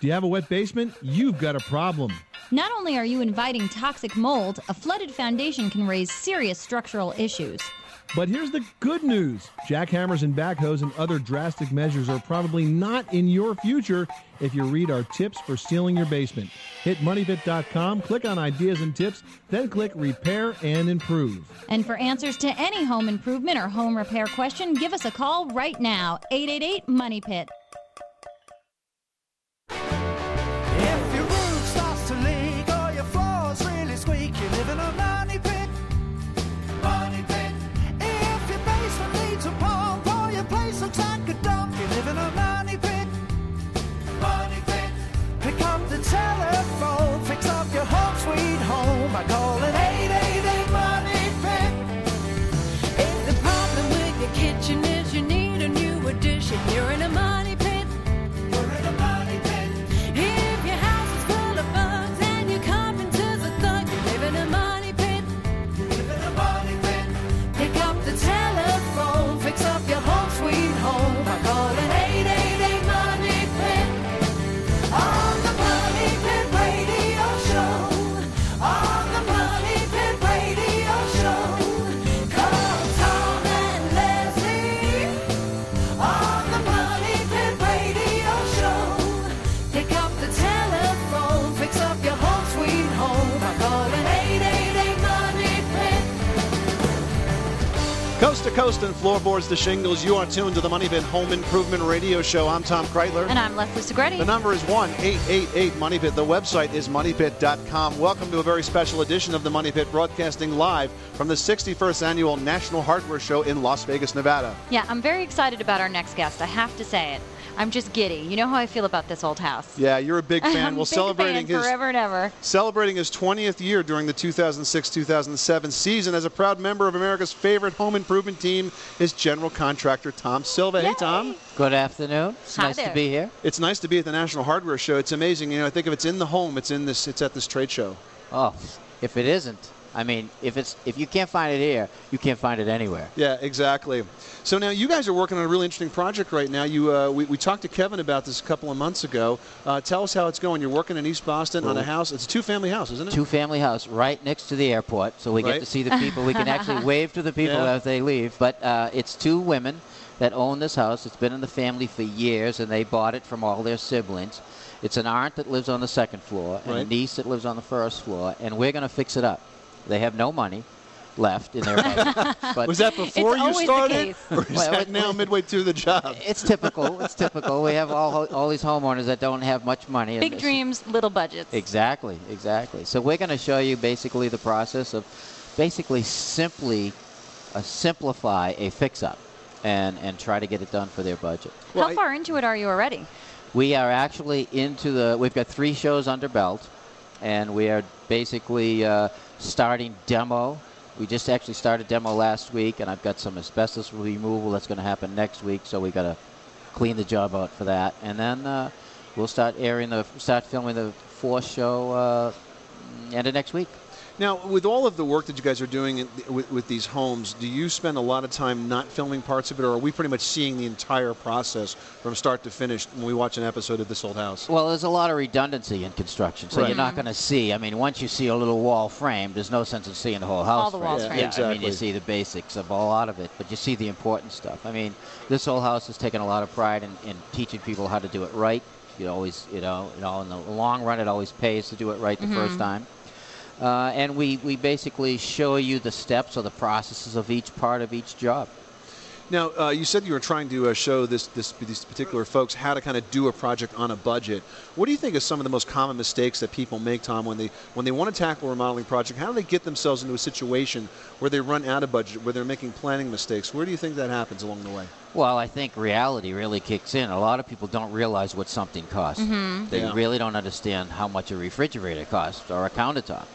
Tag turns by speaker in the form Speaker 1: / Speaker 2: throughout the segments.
Speaker 1: Do you have a wet basement? You've got a problem.
Speaker 2: Not only are you inviting toxic mold, a flooded foundation can raise serious structural issues.
Speaker 1: But here's the good news jackhammers and backhoes and other drastic measures are probably not in your future if you read our tips for sealing your basement. Hit moneypit.com, click on ideas and tips, then click repair and improve.
Speaker 2: And for answers to any home improvement or home repair question, give us a call right now 888 Money Pit.
Speaker 3: Floorboards to shingles, you are tuned to the Money Pit Home Improvement Radio Show. I'm Tom Kraeutler.
Speaker 2: And I'm Leslie Segrete.
Speaker 3: The number is 1 888 Money Pit. The website is moneypit.com. Welcome to a very special edition of the Money Pit, broadcasting live from the 61st Annual National Hardware Show in Las Vegas, Nevada.
Speaker 2: Yeah, I'm very excited about our next guest. I have to say it. I'm just giddy. You know how I feel about this old house.
Speaker 3: Yeah, you're a big fan.
Speaker 2: I'm
Speaker 3: well,
Speaker 2: big
Speaker 3: celebrating
Speaker 2: fan
Speaker 3: his
Speaker 2: forever and ever.
Speaker 3: celebrating his 20th year during the 2006-2007 season as a proud member of America's favorite home improvement team is general contractor Tom Silva. Hey, Tom.
Speaker 4: Good afternoon. It's
Speaker 2: Hi
Speaker 4: nice
Speaker 2: there.
Speaker 4: to be here.
Speaker 3: It's nice to be at the National Hardware Show. It's amazing. You know, I think if it's in the home, it's in this. It's at this trade show.
Speaker 4: Oh, if it isn't, I mean, if it's if you can't find it here, you can't find it anywhere.
Speaker 3: Yeah, exactly. So now you guys are working on a really interesting project right now. You, uh, we, we talked to Kevin about this a couple of months ago. Uh, tell us how it's going. You're working in East Boston on a house. It's a two-family house, isn't it?
Speaker 4: Two family house right next to the airport, so we
Speaker 3: Right.
Speaker 4: get to see the people. We can actually wave to the people
Speaker 3: Yeah.
Speaker 4: as they leave. But uh, it's two women that own this house. It's been in the family for years, and they bought it from all their siblings. It's an aunt that lives on the second floor and a niece that lives on the first floor, and we're going to fix it up. They have no money left in their budget. but
Speaker 3: Was that before you started,
Speaker 2: case.
Speaker 3: or is
Speaker 4: Well,
Speaker 3: that
Speaker 4: it-
Speaker 3: now midway through the job?
Speaker 4: It's typical. It's typical. We have all all these homeowners that don't have much money.
Speaker 2: Big
Speaker 4: this-
Speaker 2: dreams, little budgets.
Speaker 4: Exactly, exactly. So we're going to show you basically the process of basically simply uh, simplify a fix-up and and try to get it done for their budget.
Speaker 3: Well,
Speaker 2: How
Speaker 3: I-
Speaker 2: far into it are you already?
Speaker 4: We are actually into the. We've got three shows under belt, and we are basically uh, starting demo. We just actually started demo last week, and I've got some asbestos removal that's going to happen next week. So we got to clean the job out for that, and then uh, we'll start airing the start filming the fourth show uh, end of next week.
Speaker 3: Now, with all of the work that you guys are doing in, with, with these homes, do you spend a lot of time not filming parts of it, or are we pretty much seeing the entire process from start to finish when we watch an episode of This Old House?
Speaker 4: Well, there's a lot of redundancy in construction, so
Speaker 3: Right.
Speaker 4: you're not going to see. I mean, once you see a little wall frame, there's no sense in seeing the whole house.
Speaker 2: All the walls
Speaker 4: framed.
Speaker 2: framed.
Speaker 4: Yeah, I mean, you see the basics of a lot of it, but you see the important stuff. I mean, this Old house has taken a lot of pride in, in teaching people how to do it right. You always, you know, you know, in the long run, it always pays to do it right the mm-hmm. first time. Uh, and we, we basically show you the steps or the processes of each part of each job.
Speaker 3: Now, uh, you said you were trying to uh, show this, this, these particular folks how to kind of do a project on a budget. What do you think are some of the most common mistakes that people make, Tom, when they when they want to tackle a remodeling project? How do they get themselves into a situation where they run out of budget, where they're making planning mistakes? Where do you think that happens along the way?
Speaker 4: Well, I think reality really kicks in. A lot of people don't realize what something costs. They
Speaker 3: Yeah.
Speaker 4: really don't understand how much a refrigerator costs or a countertop.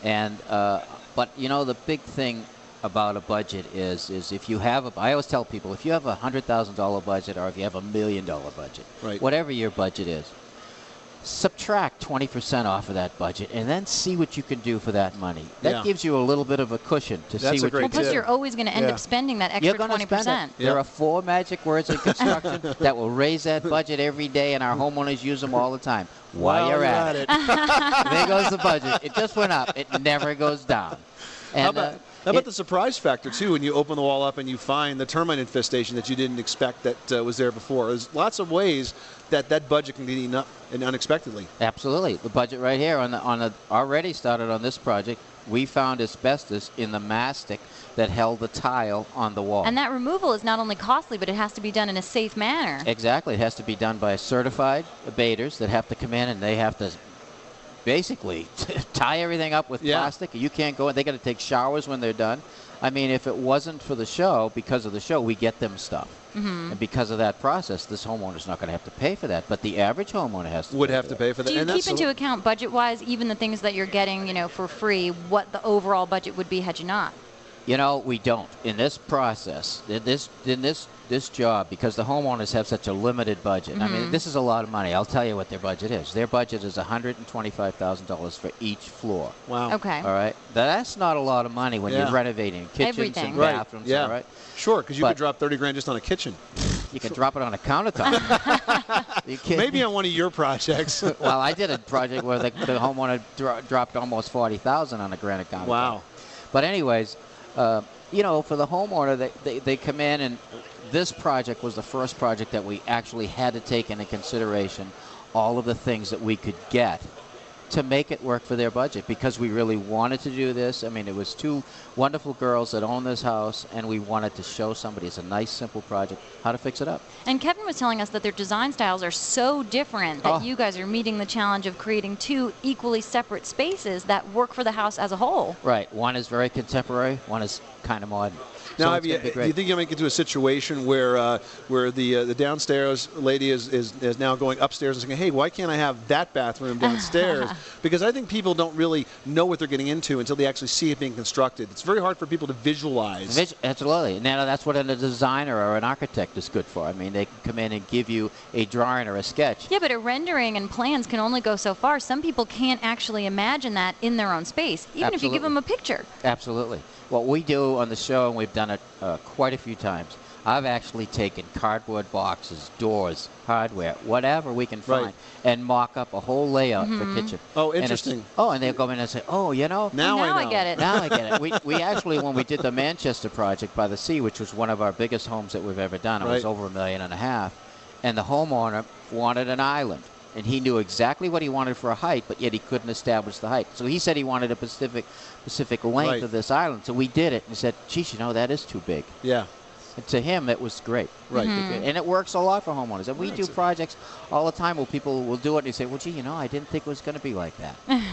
Speaker 4: And uh, but you know the big thing about a budget is is if you have a I always tell people if you have a hundred thousand dollar budget or if you have a million dollar budget,
Speaker 3: Right.
Speaker 4: whatever your budget is, subtract 20% off of that budget and then see what you can do for that money. That
Speaker 3: Yeah.
Speaker 4: gives you a little bit of a cushion to
Speaker 3: That's
Speaker 4: see
Speaker 3: a
Speaker 4: what
Speaker 3: great
Speaker 1: Well,
Speaker 4: you
Speaker 1: plus you're always going to end
Speaker 3: Yeah.
Speaker 1: up spending that
Speaker 4: you're
Speaker 1: extra
Speaker 4: going to
Speaker 1: twenty
Speaker 4: spend
Speaker 1: percent.
Speaker 4: it. There are four magic words in construction that will raise that budget every day, and our homeowners use them all the time. While
Speaker 3: While
Speaker 4: you're
Speaker 3: you're
Speaker 4: at,
Speaker 3: at
Speaker 4: it, there goes the budget. It just went up. It never goes down. And,
Speaker 3: how about,
Speaker 4: uh,
Speaker 3: how about
Speaker 4: it-
Speaker 3: the surprise factor too? When you open the wall up and you find the termite infestation that you didn't expect that uh, was there before. There's lots of ways that that budget can get eaten up and unexpectedly.
Speaker 4: Absolutely, the budget right here on the on the already started on this project. We found asbestos in the mastic that held the tile on the wall.
Speaker 1: And that removal is not only costly, but it has to be done in a safe manner.
Speaker 4: Exactly. It has to be done by certified abaters that have to come in and they have to basically tie everything up with
Speaker 3: Yeah.
Speaker 4: plastic. You can't go in. They got to take showers when they're done. I mean, if it wasn't for the show, because of the show, we get them stuff.
Speaker 1: Mm-hmm.
Speaker 4: And because of that process, this homeowner's not going to have to pay for that. But the average homeowner has to
Speaker 3: Would
Speaker 4: pay
Speaker 3: have
Speaker 4: for
Speaker 3: to
Speaker 4: that.
Speaker 3: pay for that.
Speaker 1: Do you
Speaker 3: and
Speaker 1: keep into
Speaker 3: a-
Speaker 1: account budget-wise, even the things that you're getting, you know, for free, what the overall budget would be had you not?
Speaker 4: You know, we don't. In this process, in this in this this job, because the homeowners have such a limited budget. I
Speaker 1: Mm-hmm.
Speaker 4: mean, this is a lot of money. I'll tell you what their budget is. Their budget is $125,000 for each floor.
Speaker 3: Wow.
Speaker 1: Okay.
Speaker 4: All right, that's not a lot of money when
Speaker 3: Yeah.
Speaker 4: you're renovating kitchens
Speaker 1: Everything.
Speaker 4: and
Speaker 3: Right.
Speaker 4: bathrooms.
Speaker 3: Yeah.
Speaker 4: All right,
Speaker 3: Sure, because you
Speaker 4: But-
Speaker 3: could drop 30 grand just on a kitchen.
Speaker 4: you can drop it on a countertop. you
Speaker 3: Maybe on one of your projects.
Speaker 4: well, I did a project where the, the homeowner dro- dropped almost forty thousand on a granite countertop.
Speaker 3: Wow.
Speaker 4: But anyways, uh, you know, for the homeowner, they, they, they come in and this project was the first project that we actually had to take into consideration all of the things that we could get to make it work for their budget because we really wanted to do this. I mean, it was two wonderful girls that own this house, and we wanted to show somebody it's a nice, simple project how to fix it up.
Speaker 1: And Kevin was telling us that their design styles are so different that
Speaker 4: Oh.
Speaker 1: you guys are meeting the challenge of creating two equally separate spaces that work for the house as a whole.
Speaker 4: Right. One is very contemporary. One is kind of modern.
Speaker 3: Now,
Speaker 4: so
Speaker 3: have you,
Speaker 4: gonna
Speaker 3: do you think you'll make it to a situation where uh, where the uh, the downstairs lady is, is, is now going upstairs and saying, "Hey, why can't I have that bathroom downstairs?" because I think people don't really know what they're getting into until they actually see it being constructed. It's very hard for people to visualize.
Speaker 4: Vis- Absolutely. Now that's what a designer or an architect is good for. I mean, they can come in and give you a drawing or a sketch.
Speaker 1: Yeah, but a rendering and plans can only go so far. Some people can't actually imagine that in their own space, even if you give them a picture.
Speaker 4: Absolutely. What we do on the show, and we've done it uh, quite a few times, I've actually taken cardboard boxes, doors, hardware, whatever we can
Speaker 3: Right.
Speaker 4: find, and mock up a whole layout for kitchen.
Speaker 3: Oh,
Speaker 4: And
Speaker 3: interesting.
Speaker 4: oh, and they'll come in and say, oh, you know,
Speaker 3: now,
Speaker 1: now
Speaker 3: I
Speaker 1: I
Speaker 3: know.
Speaker 1: get it.
Speaker 4: Now I get it. We, we actually, when we did the Manchester project by the sea, which was one of our biggest homes that we've ever done, it was over a million and a half, and the homeowner wanted an island. And he knew exactly what he wanted for a height, but yet he couldn't establish the height. So he said he wanted a Pacific, Pacific length
Speaker 3: Right.
Speaker 4: of this island. So we did it and said, geez, you know, that is too big.
Speaker 3: Yeah.
Speaker 4: And to him, it was great.
Speaker 3: Right.
Speaker 4: And it works a lot for homeowners. And we do
Speaker 3: That's it.
Speaker 4: projects all the time where people will do it and you say, well, gee, you know, I didn't think it was going to be like that.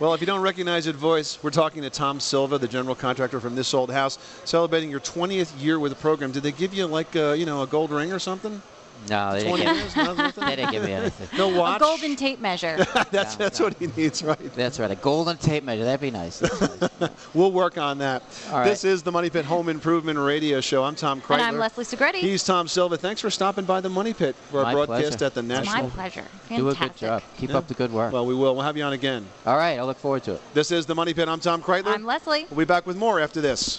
Speaker 3: Well, if you don't recognize that voice, we're talking to Tom Silva, the general contractor from this old house, celebrating your 20th year with the program. Did they give you like uh, you know a gold ring or something?
Speaker 4: No, they didn't, give,
Speaker 3: years?
Speaker 4: They didn't give me anything.
Speaker 3: No watch.
Speaker 1: A
Speaker 3: watch.
Speaker 1: golden tape measure.
Speaker 3: that's
Speaker 4: No,
Speaker 3: that's
Speaker 4: no.
Speaker 3: what he needs, right?
Speaker 4: That's right. A golden tape measure. That'd be nice. Nice.
Speaker 3: We'll work on that.
Speaker 4: All
Speaker 3: This is the Money Pit Home Improvement Radio Show. I'm Tom Kraeutler.
Speaker 1: and I'm Leslie Segrete.
Speaker 3: He's Tom Silva. Thanks for stopping by the Money Pit for our
Speaker 4: My
Speaker 3: broadcast
Speaker 4: pleasure.
Speaker 3: at the
Speaker 1: It's my
Speaker 3: National.
Speaker 1: pleasure.
Speaker 4: Do a good job. Keep
Speaker 3: Yeah.
Speaker 4: up the good work.
Speaker 3: Well, we will. We'll have you on again.
Speaker 4: All right. I look forward to it.
Speaker 3: This is the Money Pit. I'm Tom Kraeutler.
Speaker 1: I'm Leslie.
Speaker 3: We'll be back with more after this.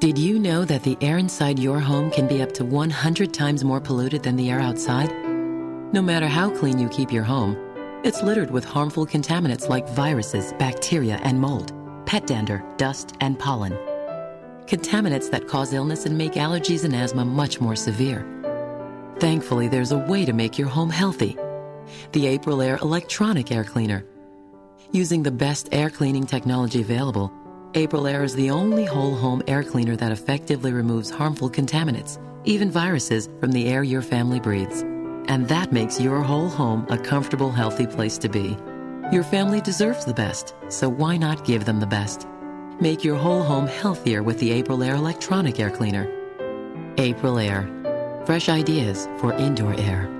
Speaker 5: Did you know that the air inside your home can be up to 100 times more polluted than the air outside? No matter how clean you keep your home, it's littered with harmful contaminants like viruses, bacteria, and mold, pet dander, dust, and pollen. Contaminants that cause illness and make allergies and asthma much more severe. Thankfully, there's a way to make your home healthy. The Aprilaire electronic air cleaner. Using the best air cleaning technology available, Aprilaire is the only whole home air cleaner that effectively removes harmful contaminants, even viruses, from the air your family breathes. And that makes your whole home a comfortable, healthy place to be. Your family deserves the best, so why not give them the best? Make your whole home healthier with the Aprilaire electronic air cleaner. Aprilaire. Fresh ideas for indoor air.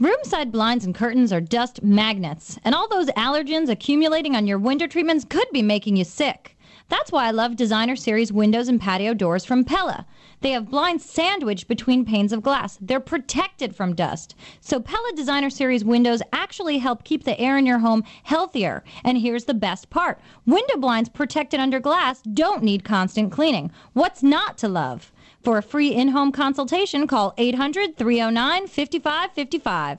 Speaker 1: Room-side blinds and curtains are dust magnets, and all those allergens accumulating on your window treatments could be making you sick. That's why I love Designer Series windows and patio doors from Pella. They have blinds sandwiched between panes of glass. They're protected from dust. So Pella Designer Series windows actually help keep the air in your home healthier. And here's the best part. Window blinds protected under glass don't need constant cleaning. What's not to love? For a free in-home consultation, call 800-309-5555.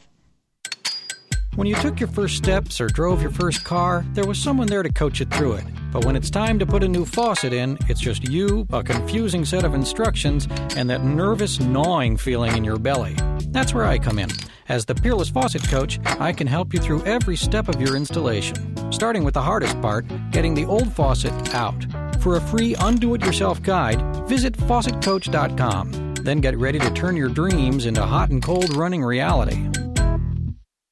Speaker 6: When you took your first steps or drove your first car, there was someone there to coach you through it. But when it's time to put a new faucet in, it's just you, a confusing set of instructions, and that nervous gnawing feeling in your belly. That's where I come in. As the Peerless Faucet Coach, I can help you through every step of your installation, starting with the hardest part getting the old faucet out. For a free undo it yourself guide, visit faucetcoach.com. Then get ready to turn your dreams into hot and cold running reality.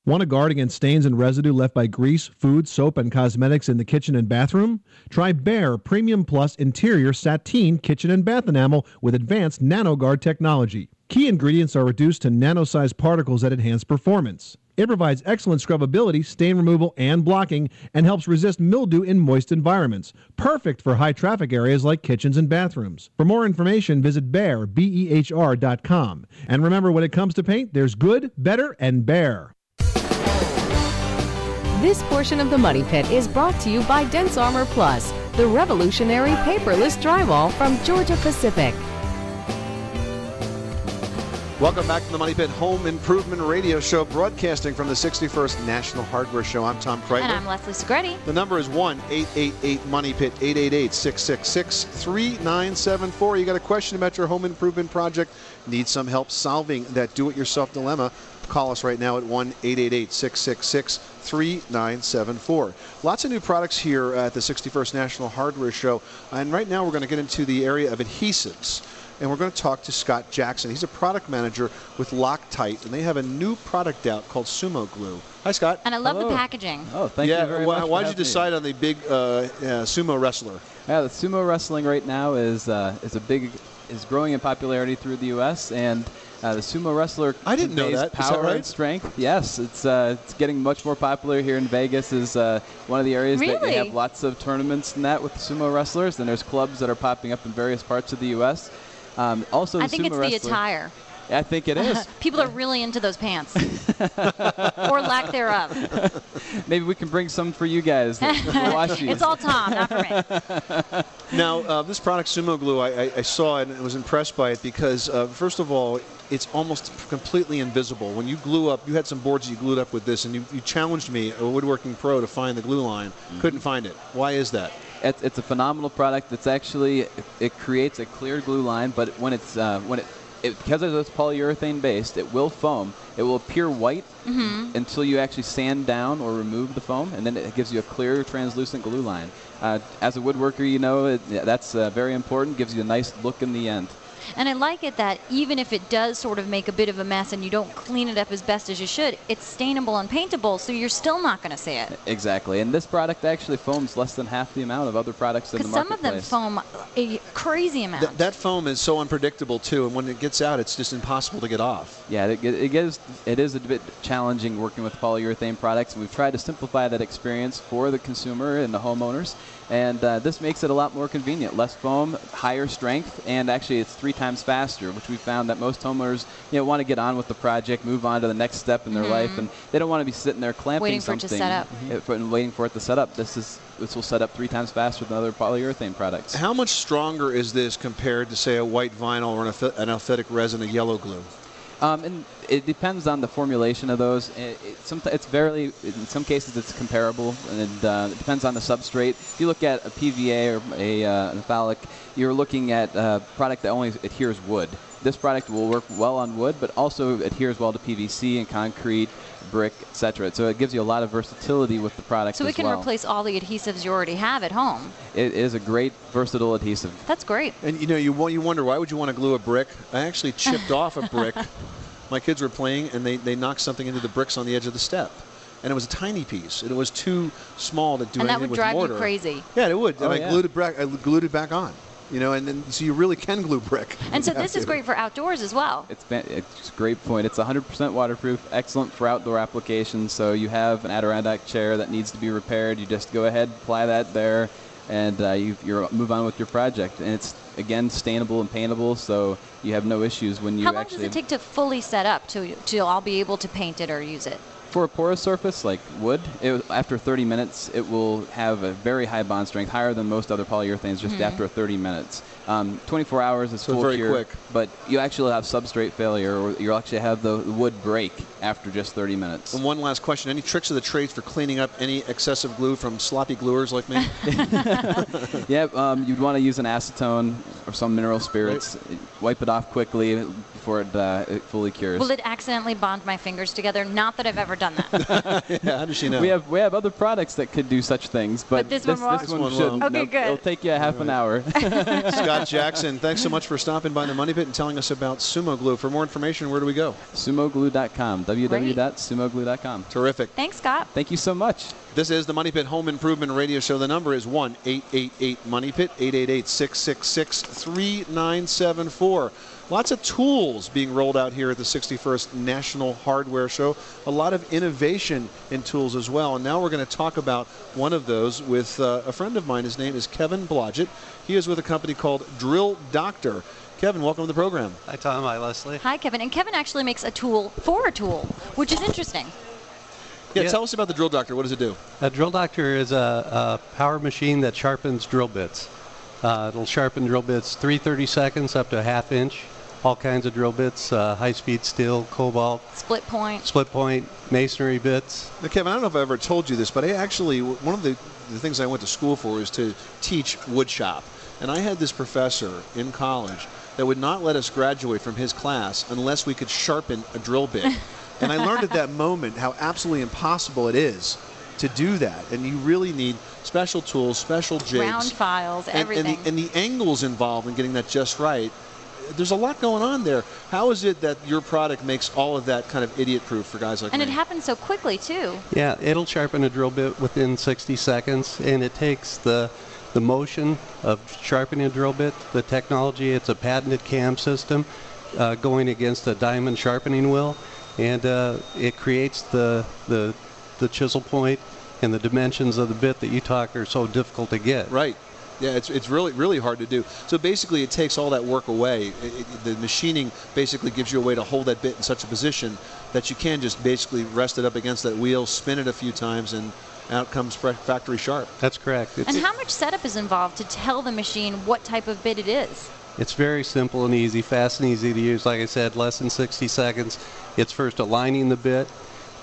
Speaker 7: Want to guard against stains and residue left by grease, food, soap, and cosmetics in the kitchen and bathroom? Try Behr Premium Plus Interior Sateen Kitchen and Bath Enamel with advanced NanoGuard technology. Key ingredients are reduced to nano-sized particles that enhance performance. It provides excellent scrubbability, stain removal, and blocking, and helps resist mildew in moist environments. Perfect for high traffic areas like kitchens and bathrooms. For more information, visit Behr, B-E-H-R dot com. And remember, when it comes to paint, there's good, better, and Behr.
Speaker 8: This portion of the Money Pit is brought to you by DensArmor Plus, the revolutionary paperless drywall from Georgia Pacific.
Speaker 3: Welcome back to the Money Pit Home Improvement Radio Show, broadcasting from the 61st National Hardware Show. I'm Tom Kraeutler.
Speaker 1: And I'm Leslie Segrete.
Speaker 3: The number is 1 888 Money Pit, 888 666 3974. You got a question about your home improvement project? Need some help solving that do it yourself dilemma? Call us right now at 1 888 666 3974. Lots of new products here at the 61st National Hardware Show. And right now we're going to get into the area of adhesives and we're going to talk to Scott Jackson. He's a product manager with Loctite, and they have a new product out called Sumo Glue. Hi, Scott.
Speaker 1: And I love the packaging.
Speaker 9: Oh, thank
Speaker 3: yeah,
Speaker 9: you very
Speaker 3: why,
Speaker 9: much. for
Speaker 3: Why did you
Speaker 9: having me.
Speaker 3: decide on the big uh, uh, sumo wrestler?
Speaker 9: Yeah, the sumo wrestling right now is uh, is a big is growing in popularity through the U.S. and uh, the sumo wrestler.
Speaker 3: I didn't know
Speaker 9: conveys
Speaker 3: that. Is that
Speaker 9: Power
Speaker 3: right?
Speaker 9: and strength. Yes, it's uh, it's getting much more popular here in Vegas. Is uh, one of the areas that
Speaker 1: Really?
Speaker 9: they have lots of tournaments and that with sumo wrestlers. And there's clubs that are popping up in various parts of the U.S. Um, also,
Speaker 1: I think
Speaker 9: sumo
Speaker 1: it's the attire.
Speaker 9: I think it is.
Speaker 1: People are really into those pants. or lack thereof.
Speaker 9: Maybe we can bring some for you guys. wash you.
Speaker 1: it's all Tom, not for me.
Speaker 3: Now, uh, this product, Sumo Glue, I, I, I saw it and was impressed by it because, uh, first of all, it's almost completely invisible. When you glue up, you had some boards you glued up with this, and you, you challenged me, a woodworking pro, to find the glue line. Couldn't find it. Why is that?
Speaker 9: It's, it's a phenomenal product. It's actually it, creates a clear glue line, but when it's uh, when it, it because it's polyurethane based, it will foam. It will appear white
Speaker 1: Mhm.
Speaker 9: until you actually sand down or remove the foam, and then it gives you a clear, translucent glue line. Uh, as a woodworker, you know it, that's uh, very important. Gives you a nice look in the end.
Speaker 1: And I like it that even if it does sort of make a bit of a mess and you don't clean it up as best as you should, it's stainable and paintable, so you're still not going to see it.
Speaker 9: Exactly, and this product actually foams less than half the amount of other products in the
Speaker 1: Because some of them
Speaker 9: marketplace.
Speaker 1: foam a crazy amount.
Speaker 3: Th- that foam is so unpredictable, too, and when it gets out, it's just impossible to get off.
Speaker 9: Yeah, it, it gives it is a bit challenging working with polyurethane products, and we've tried to simplify that experience for the consumer and the homeowners. And uh, this makes it a lot more convenient. Less foam, higher strength, and actually it's three times faster, which we found that most homeowners, you know, want to get on with the project, move on to the next step in their
Speaker 1: Mhm.
Speaker 9: life, and they don't want to be sitting there clamping
Speaker 1: Waiting for it to
Speaker 9: something
Speaker 1: set up.
Speaker 9: for- and waiting for it to set up. This is this will set up three times faster than other polyurethane products.
Speaker 3: How much stronger is this compared to, say, a white vinyl or an, alpha- an aliphatic resin, a yellow glue?
Speaker 9: Um, and it depends on the formulation of those. It, it, someti- it's very, in some cases, it's comparable, and uh, it depends on the substrate. If you look at a PVA or a uh, an phthalic, you're looking at a product that only adheres wood. This product will work well on wood, but also adheres well to PVC and concrete, brick, etc. So it gives you a lot of versatility with the product
Speaker 1: So
Speaker 9: as
Speaker 1: it can
Speaker 9: well.
Speaker 1: replace all the adhesives you already have at home.
Speaker 9: it is a great versatile adhesive.
Speaker 1: That's great.
Speaker 3: And you know, you wa- you wonder why would you want to glue a brick? I actually chipped off a brick. My kids were playing, and they, they knocked something into the bricks on the edge of the step, and it was a tiny piece, and it was too small to do
Speaker 1: and
Speaker 3: anything with mortar.
Speaker 1: And that would drive
Speaker 3: mortar.
Speaker 1: you crazy.
Speaker 3: Yeah, it would.
Speaker 9: Oh,
Speaker 3: and I
Speaker 9: yeah.
Speaker 3: glued it back. I glued it back on. You know, and then so you really can glue brick.
Speaker 1: And so this is great for outdoors as well.
Speaker 9: It's, been, it's a great point. It's 100% waterproof, excellent for outdoor applications. So you have an Adirondack chair that needs to be repaired. You just go ahead, apply that there, and uh, you you're, move on with your project. And it's again stainable and paintable, so you have no issues when you
Speaker 1: How long does
Speaker 9: actually.
Speaker 1: it take to fully set up to to all be able to paint it or use it?
Speaker 9: For a porous surface like wood, it, after 30 minutes, it will have a very high bond strength, higher than most other polyurethanes, just
Speaker 1: Mhm.
Speaker 9: after 30 minutes. Um, 24 hours is
Speaker 3: So
Speaker 9: full
Speaker 3: very
Speaker 9: cure,
Speaker 3: quick.
Speaker 9: but you actually have substrate failure, or you'll actually have the wood break after just 30 minutes.
Speaker 3: And one last question: Any tricks of the trade for cleaning up any excessive glue from sloppy gluers like me?
Speaker 9: yeah, um, you'd want to use an acetone or some mineral spirits. Wipe it off quickly before it, uh, it fully cures.
Speaker 1: Will it accidentally bond my fingers together? Not that I've ever done that.
Speaker 3: yeah, how does she know?
Speaker 9: We have we have other products that could do such things, but,
Speaker 1: But this one won't?
Speaker 3: This one
Speaker 9: shouldn't.
Speaker 3: won't.
Speaker 1: Okay,
Speaker 9: Nope.
Speaker 1: good.
Speaker 9: It'll take you a half an hour.
Speaker 3: Scott Jackson, thanks so much for stopping by the Money Pit and telling us about Sumo Glue. For more information, where do we go?
Speaker 9: Sumoglue.com. www.sumoglue.com.
Speaker 3: Terrific.
Speaker 1: Thanks, Scott.
Speaker 9: Thank you so much.
Speaker 3: This is the Money Pit Home Improvement Radio Show. The number is 1 888 Money Pit, 888 666 3974. Lots of tools being rolled out here at the 61st National Hardware Show. A lot of innovation in tools as well. And now we're going to talk about one of those with uh, a friend of mine. His name is Kevin Blodgett. He is with a company called Drill Doctor. Kevin, welcome to the program.
Speaker 10: Hi, Tom. Hi, Leslie.
Speaker 1: Hi, Kevin. And Kevin actually makes a tool for a tool, which is interesting.
Speaker 3: Yeah,
Speaker 10: Yeah.
Speaker 3: tell us about the Drill Doctor. What does it do?
Speaker 10: A drill doctor is a, a power machine that sharpens drill bits. Uh, it'll sharpen drill bits 330 seconds up to a half inch. All kinds of drill bits, uh, high-speed steel, cobalt,
Speaker 1: Split point.
Speaker 10: split point, masonry bits.
Speaker 3: Now, Kevin, I don't know if I ever told you this, but I actually one of the, the things I went to school for was to teach wood shop, and I had this professor in college that would not let us graduate from his class unless we could sharpen a drill bit. and I learned at that moment how absolutely impossible it is to do that, and you really need special tools, special jigs,
Speaker 1: Round files,
Speaker 3: and,
Speaker 1: everything.
Speaker 3: and, the, and the angles involved in getting that just right. There's a lot going on there. How is it that your product makes all of that kind of idiot proof for guys like
Speaker 1: and
Speaker 3: me?
Speaker 1: it happens so quickly, too.
Speaker 10: Yeah, it'll sharpen a drill bit within 60 seconds, and it takes the the motion of sharpening a drill bit, the technology. It's a patented cam system uh, going against a diamond sharpening wheel, and uh, it creates the the the chisel point and the dimensions of the bit that you talk are so difficult to get.
Speaker 3: Right. Yeah, it's, it's really really hard to do. So basically, it takes all that work away. It, it- the machining basically gives you a way to hold that bit in such a position that you can just basically rest it up against that wheel, spin it a few times, and out comes factory sharp.
Speaker 10: That's correct. It's,
Speaker 1: And how much setup is involved to tell the machine what type of bit it is?
Speaker 10: It's very simple and easy, fast and easy to use. Like I said, less than 60 seconds. It's first aligning the bit,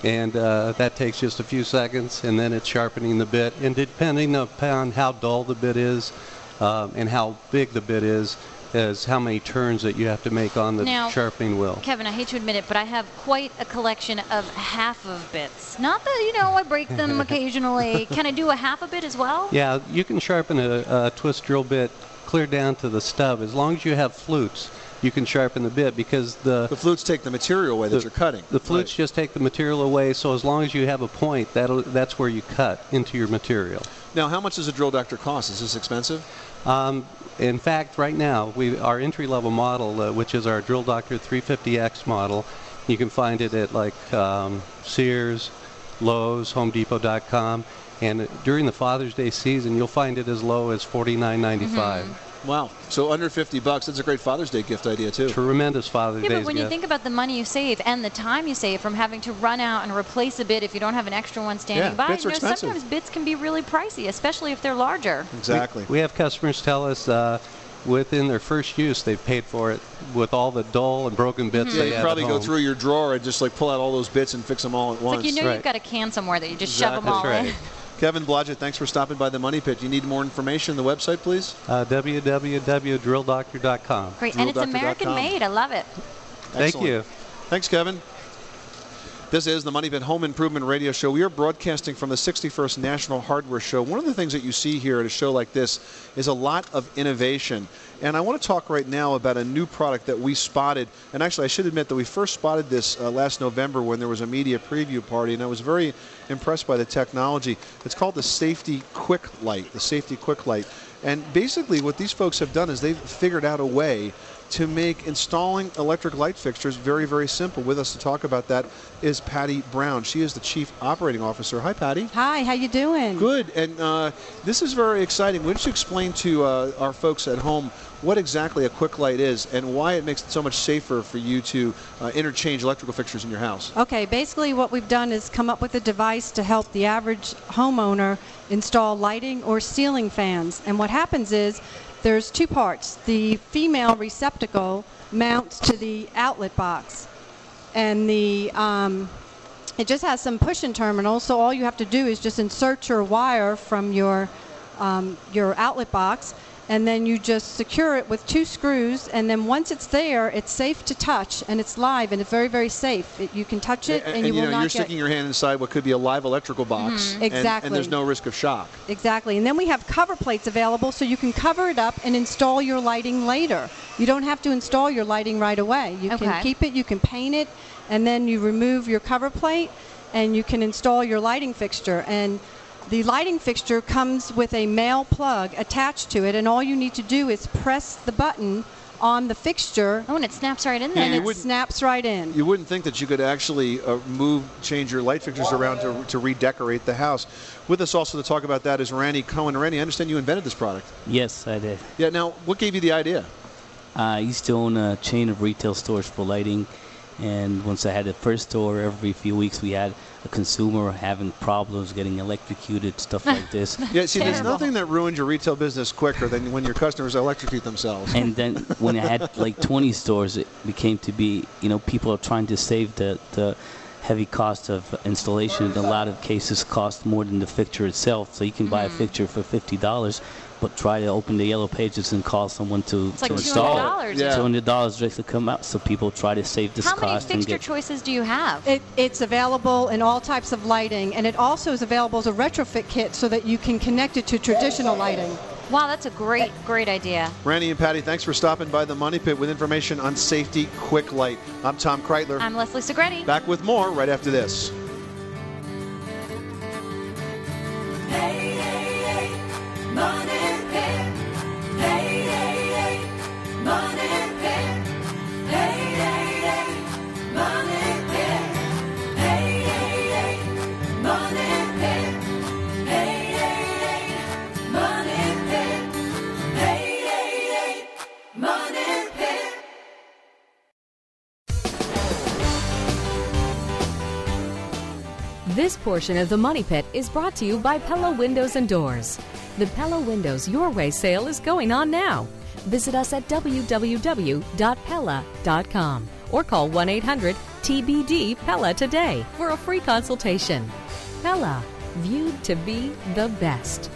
Speaker 10: and uh, that takes just a few seconds, and then it's sharpening the bit. And depending upon how dull the bit is um, and how big the bit is, is how many turns that you have to make on the
Speaker 1: Now-
Speaker 10: sharpening wheel.
Speaker 1: Kevin, I hate to admit it, but I have quite a collection of half of bits. Not that, you know, I break them occasionally. Can I do a half a bit as well?
Speaker 10: Yeah, you can sharpen a, a twist drill bit clear down to the stub. As long as you have flutes, you can sharpen the bit because the
Speaker 3: The flutes take the material away that you're cutting.
Speaker 10: The flutes just take the material away, so as long as you have a point, that'll, that's where you cut into your material.
Speaker 3: Now, how much does a drill doctor cost? Is this expensive?
Speaker 10: Um, in fact, right now, we our entry-level model, uh, which is our Drill Doctor 350X model, you can find it at like um, Sears, Lowe's, HomeDepot.com, and during the Father's Day season, you'll find it as low as $49.95.
Speaker 3: Wow. So under 50 bucks, that's a great Father's Day gift idea too.
Speaker 10: Tremendous Father's
Speaker 1: Yeah,
Speaker 10: Day
Speaker 1: but when you think about the money you save and the time you save from having to run out and replace a bit if you don't have an extra one standing
Speaker 10: Yeah,
Speaker 1: by,
Speaker 10: bits
Speaker 1: you
Speaker 10: are
Speaker 1: know,
Speaker 10: expensive.
Speaker 1: sometimes bits can be really pricey, especially if they're larger.
Speaker 3: Exactly.
Speaker 10: We, we have customers tell us uh, within their first use they've paid for it with all the dull and broken bits
Speaker 3: Yeah,
Speaker 10: they
Speaker 3: you probably
Speaker 10: at
Speaker 3: go through your drawer and just like pull out all those bits and fix them all at
Speaker 1: It's
Speaker 3: once.
Speaker 1: like you know you've got a can somewhere that you just shove them all in.
Speaker 3: Kevin Blodgett, thanks for stopping by the Money Pit. You need more information? The website, please.
Speaker 10: Uh, www.drilldoctor.com.
Speaker 1: Great, and it's American made. I love it.
Speaker 10: Thank you.
Speaker 3: Thanks, Kevin. This is the Money Pit Home Improvement Radio Show. We are broadcasting from the 61st National Hardware Show. One of the things that you see here at a show like this is a lot of innovation. And I want to talk right now about a new product that we spotted. And actually, I should admit that we first spotted this uh, last November when there was a media preview party, and I was very impressed by the technology. It's called the Safety Quick Light. The Safety Quick Light. And basically, what these folks have done is they've figured out a way to make installing electric light fixtures very, very simple. With us to talk about that is Patty Brown. She is the Chief Operating Officer. Hi, Patty.
Speaker 11: Hi, how you doing?
Speaker 3: Good. And uh, this is very exciting. Why don't you explain to uh, our folks at home what exactly a quick light is and why it makes it so much safer for you to uh, interchange electrical fixtures in your house?
Speaker 11: Okay, basically what we've done is come up with a device to help the average homeowner install lighting or ceiling fans. And what happens is there's two parts. The female receptacle mounts to the outlet box, and the um, it just has some push-in terminals. So all you have to do is just insert your wire from your um, your outlet box, and then you just secure it with two screws. And then once it's there, it's safe to touch, and it's live, and it's very very safe. It, you can touch it, and, you will
Speaker 3: know,
Speaker 11: not
Speaker 3: you're
Speaker 11: get
Speaker 3: sticking your hand inside what could be a live electrical box.
Speaker 11: Mhm.
Speaker 3: and- And, there's no risk of shock.
Speaker 11: Exactly. And then we have cover plates available so you can cover it up and install your lighting later. You don't have to install your lighting right away. You
Speaker 1: Okay.
Speaker 11: can keep it, you can paint it, and then you remove your cover plate and you can install your lighting fixture. And the lighting fixture comes with a male plug attached to it, and all you need to do is press the button on the fixture.
Speaker 1: Oh, and it snaps right in
Speaker 3: there.
Speaker 11: And
Speaker 3: you
Speaker 11: it
Speaker 3: wouldn't-
Speaker 11: snaps right in.
Speaker 3: You wouldn't think that you could actually uh, move, change your light fixtures around to, to redecorate the house. With us also to talk about that is Randy Cohen. Randy, I understand you invented this product.
Speaker 12: Yes, I did.
Speaker 3: Yeah. Now, what gave you the idea?
Speaker 12: I used to own a chain of retail stores for lighting, and once I had the first store, every few weeks we had a consumer having problems getting electrocuted, stuff like this.
Speaker 3: Yeah, see, there's nothing that ruins your retail business quicker than when your customers electrocute themselves.
Speaker 12: And then when I had like 20 stores, it became to be, you know, people are trying to save the, the heavy cost of installation. In a lot of cases, cost more than the fixture itself. So you can buy a
Speaker 1: Mm-hmm.
Speaker 12: fixture for $50, but try to open the yellow pages and call someone to,
Speaker 1: It's
Speaker 12: to
Speaker 1: like
Speaker 12: install
Speaker 1: $200
Speaker 12: it.
Speaker 1: Yeah.
Speaker 12: $200 just to come out. So people try to save this cost.
Speaker 1: How many fixture
Speaker 12: get
Speaker 1: choices do you have?
Speaker 11: It, it's available in all types of lighting, and it also is available as a retrofit kit so that you can connect it to traditional lighting.
Speaker 1: Wow, that's a great, great idea.
Speaker 3: Randy and Patty, thanks for stopping by the Money Pit with information on safety quick light. I'm Tom Kraeutler.
Speaker 1: I'm Leslie Segrete.
Speaker 3: Back with more right after this.
Speaker 8: Portion of the Money Pit is brought to you by Pella Windows and Doors. The Pella Windows Your Way sale is going on now. Visit us at www.pella.com or call 1 800 TBD Pella today for a free consultation. Pella, viewed to be the best.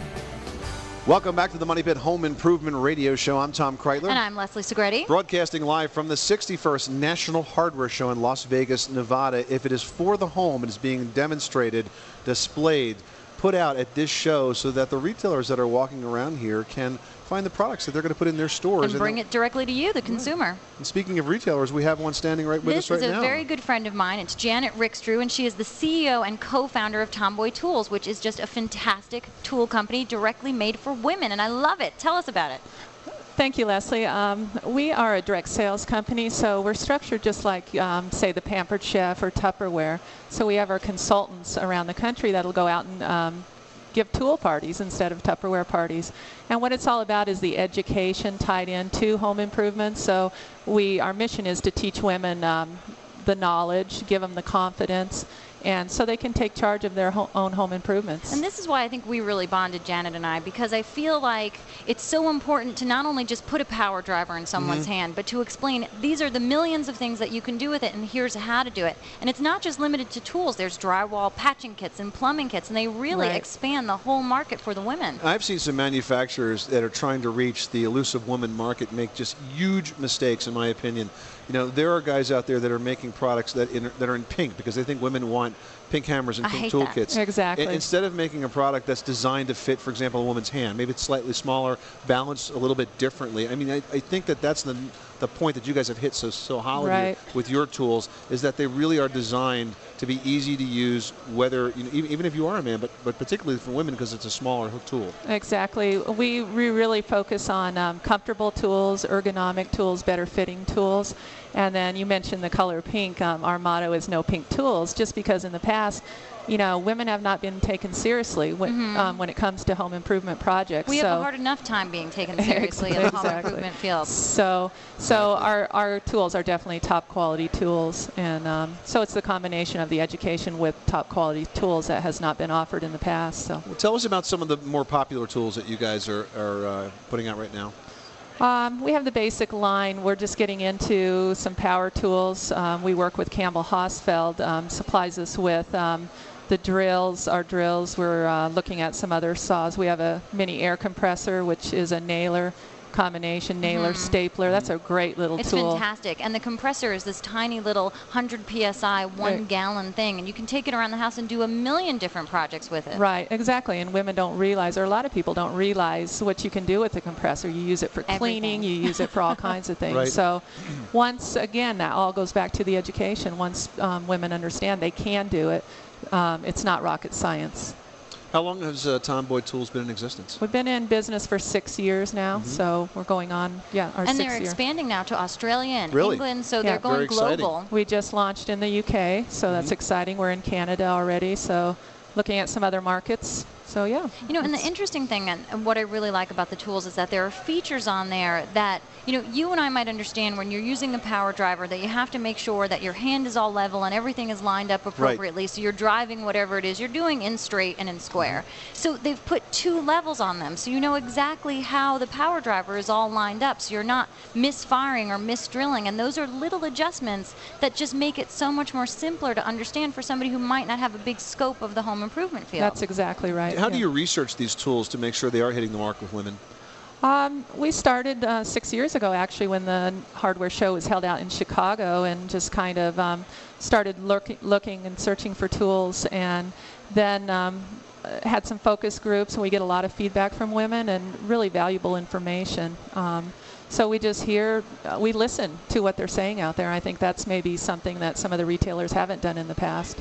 Speaker 3: Welcome back to the Money Pit Home Improvement Radio Show. I'm Tom Kraeutler.
Speaker 1: And I'm Leslie Segrete.
Speaker 3: Broadcasting live from the 61st National Hardware Show in Las Vegas, Nevada. If it is for the home, it is being demonstrated, displayed, put out at this show so that the retailers that are walking around here can find the products that they're going to put in their stores.
Speaker 1: And bring it directly to you, the consumer.
Speaker 3: And speaking of retailers, we have one standing right with
Speaker 1: This
Speaker 3: us right
Speaker 1: is a
Speaker 3: now.
Speaker 1: very good friend of mine. It's Janet Rickstrew, and she is the CEO and co-founder of Tomboy Tools, which is just a fantastic tool company directly made for women, and I love it. Tell us about it.
Speaker 13: Thank you, Leslie. Um, we are a direct sales company, so we're structured just like, um, say, the Pampered Chef or Tupperware. So we have our consultants around the country that'll go out and um, give tool parties instead of Tupperware parties. And what it's all about is the education tied into home improvement. So we, our mission is to teach women um, the knowledge, give them the confidence, and so they can take charge of their ho- own home improvements.
Speaker 1: And this is why I think we really bonded, Janet and I, because I feel like it's so important to not only just put a power driver in someone's
Speaker 14: Mhm.
Speaker 1: hand, but to explain these are the millions of things that you can do with it, and here's how to do it. And it's not just limited to tools. There's drywall patching kits and plumbing kits, and they really
Speaker 3: Right.
Speaker 1: expand the whole market for the women.
Speaker 3: I've seen some manufacturers that are trying to reach the elusive woman market make just huge mistakes, in my opinion. You know, there are guys out there that are making products that in, that are in pink because they think women want pink hammers and
Speaker 13: I
Speaker 3: pink toolkits.
Speaker 13: Exactly.
Speaker 3: I- instead of making a product that's designed to fit, for example, a woman's hand, maybe it's slightly smaller, balanced a little bit differently. I mean, I, I think that that's the the point that you guys have hit so so here
Speaker 13: Right.
Speaker 3: with your tools is that they really are designed to be easy to use, whether you know, even, even if you are a man, but but particularly for women because it's a smaller tool.
Speaker 13: Exactly. We, we really focus on um, comfortable tools, ergonomic tools, better fitting tools. And then you mentioned the color pink. Um, our motto is no pink tools, just because in the past, you know, women have not been taken seriously when, um, when it comes to home improvement projects.
Speaker 1: We
Speaker 13: so
Speaker 1: have a hard enough time being taken seriously in the home
Speaker 13: Exactly.
Speaker 1: improvement field.
Speaker 13: So, so our, our tools are definitely top quality tools, and um, so it's the combination of the education with top quality tools that has not been offered in the past. So.
Speaker 3: Well, tell us about some of the more popular tools that you guys are, are uh, putting out right now.
Speaker 13: Um, we have the basic line. We're just getting into some power tools. Um, we work with Campbell Hosfeld, um, supplies us with um, the drills, our drills. We're uh, looking at some other saws. We have a mini air compressor, which is a nailer combination, nailer,
Speaker 1: Mhm.
Speaker 13: stapler. That's a great little
Speaker 1: It's
Speaker 13: tool.
Speaker 1: fantastic. And the compressor is this tiny little 100 psi, one
Speaker 13: Right.
Speaker 1: gallon thing. And you can take it around the house and do a million different projects with it.
Speaker 13: Right, exactly. And women don't realize, or a lot of people don't realize what you can do with the compressor. You use it for cleaning, you use it for all kinds of things.
Speaker 3: Right.
Speaker 13: So, once again, that all goes back to the education. Once um, women understand they can do it, um, it's not rocket science.
Speaker 3: How long has uh, Tomboy Tools been in existence?
Speaker 13: We've been in business for six years now, so we're going on, yeah, our
Speaker 1: and
Speaker 13: sixth
Speaker 1: they're
Speaker 13: year.
Speaker 1: expanding now to Australia and
Speaker 3: Really?
Speaker 1: England, so
Speaker 13: Yeah.
Speaker 1: they're going
Speaker 3: Very exciting.
Speaker 1: global.
Speaker 13: We just launched in the UK, so that's exciting. We're in Canada already, so looking at some other markets. So yeah.
Speaker 1: You know, and the interesting thing, and, what I really like about the tools, is that there are features on there that, you know, you and I might understand when you're using the power driver that you have to make sure that your hand is all level and everything is lined up appropriately. So you're driving whatever it is you're doing in straight and in square. Mm-hmm. So they've put two levels on them, so you know exactly how the power driver is all lined up. So you're not misfiring or misdrilling, and those are little adjustments that just make it so much more simpler to understand for somebody who might not have a big scope of the home improvement field.
Speaker 13: That's exactly right.
Speaker 3: How do you research these tools to make sure they are hitting the mark with women?
Speaker 13: Um, we started uh, six years ago, actually, when the hardware show was held out in Chicago, and just kind of um, started lurking, looking and searching for tools, and then um, uh, had some focus groups, and we get a lot of feedback from women and really valuable information. Um, so we just hear, uh, we listen to what they're saying out there. I think that's maybe something that some of the retailers haven't done in the past.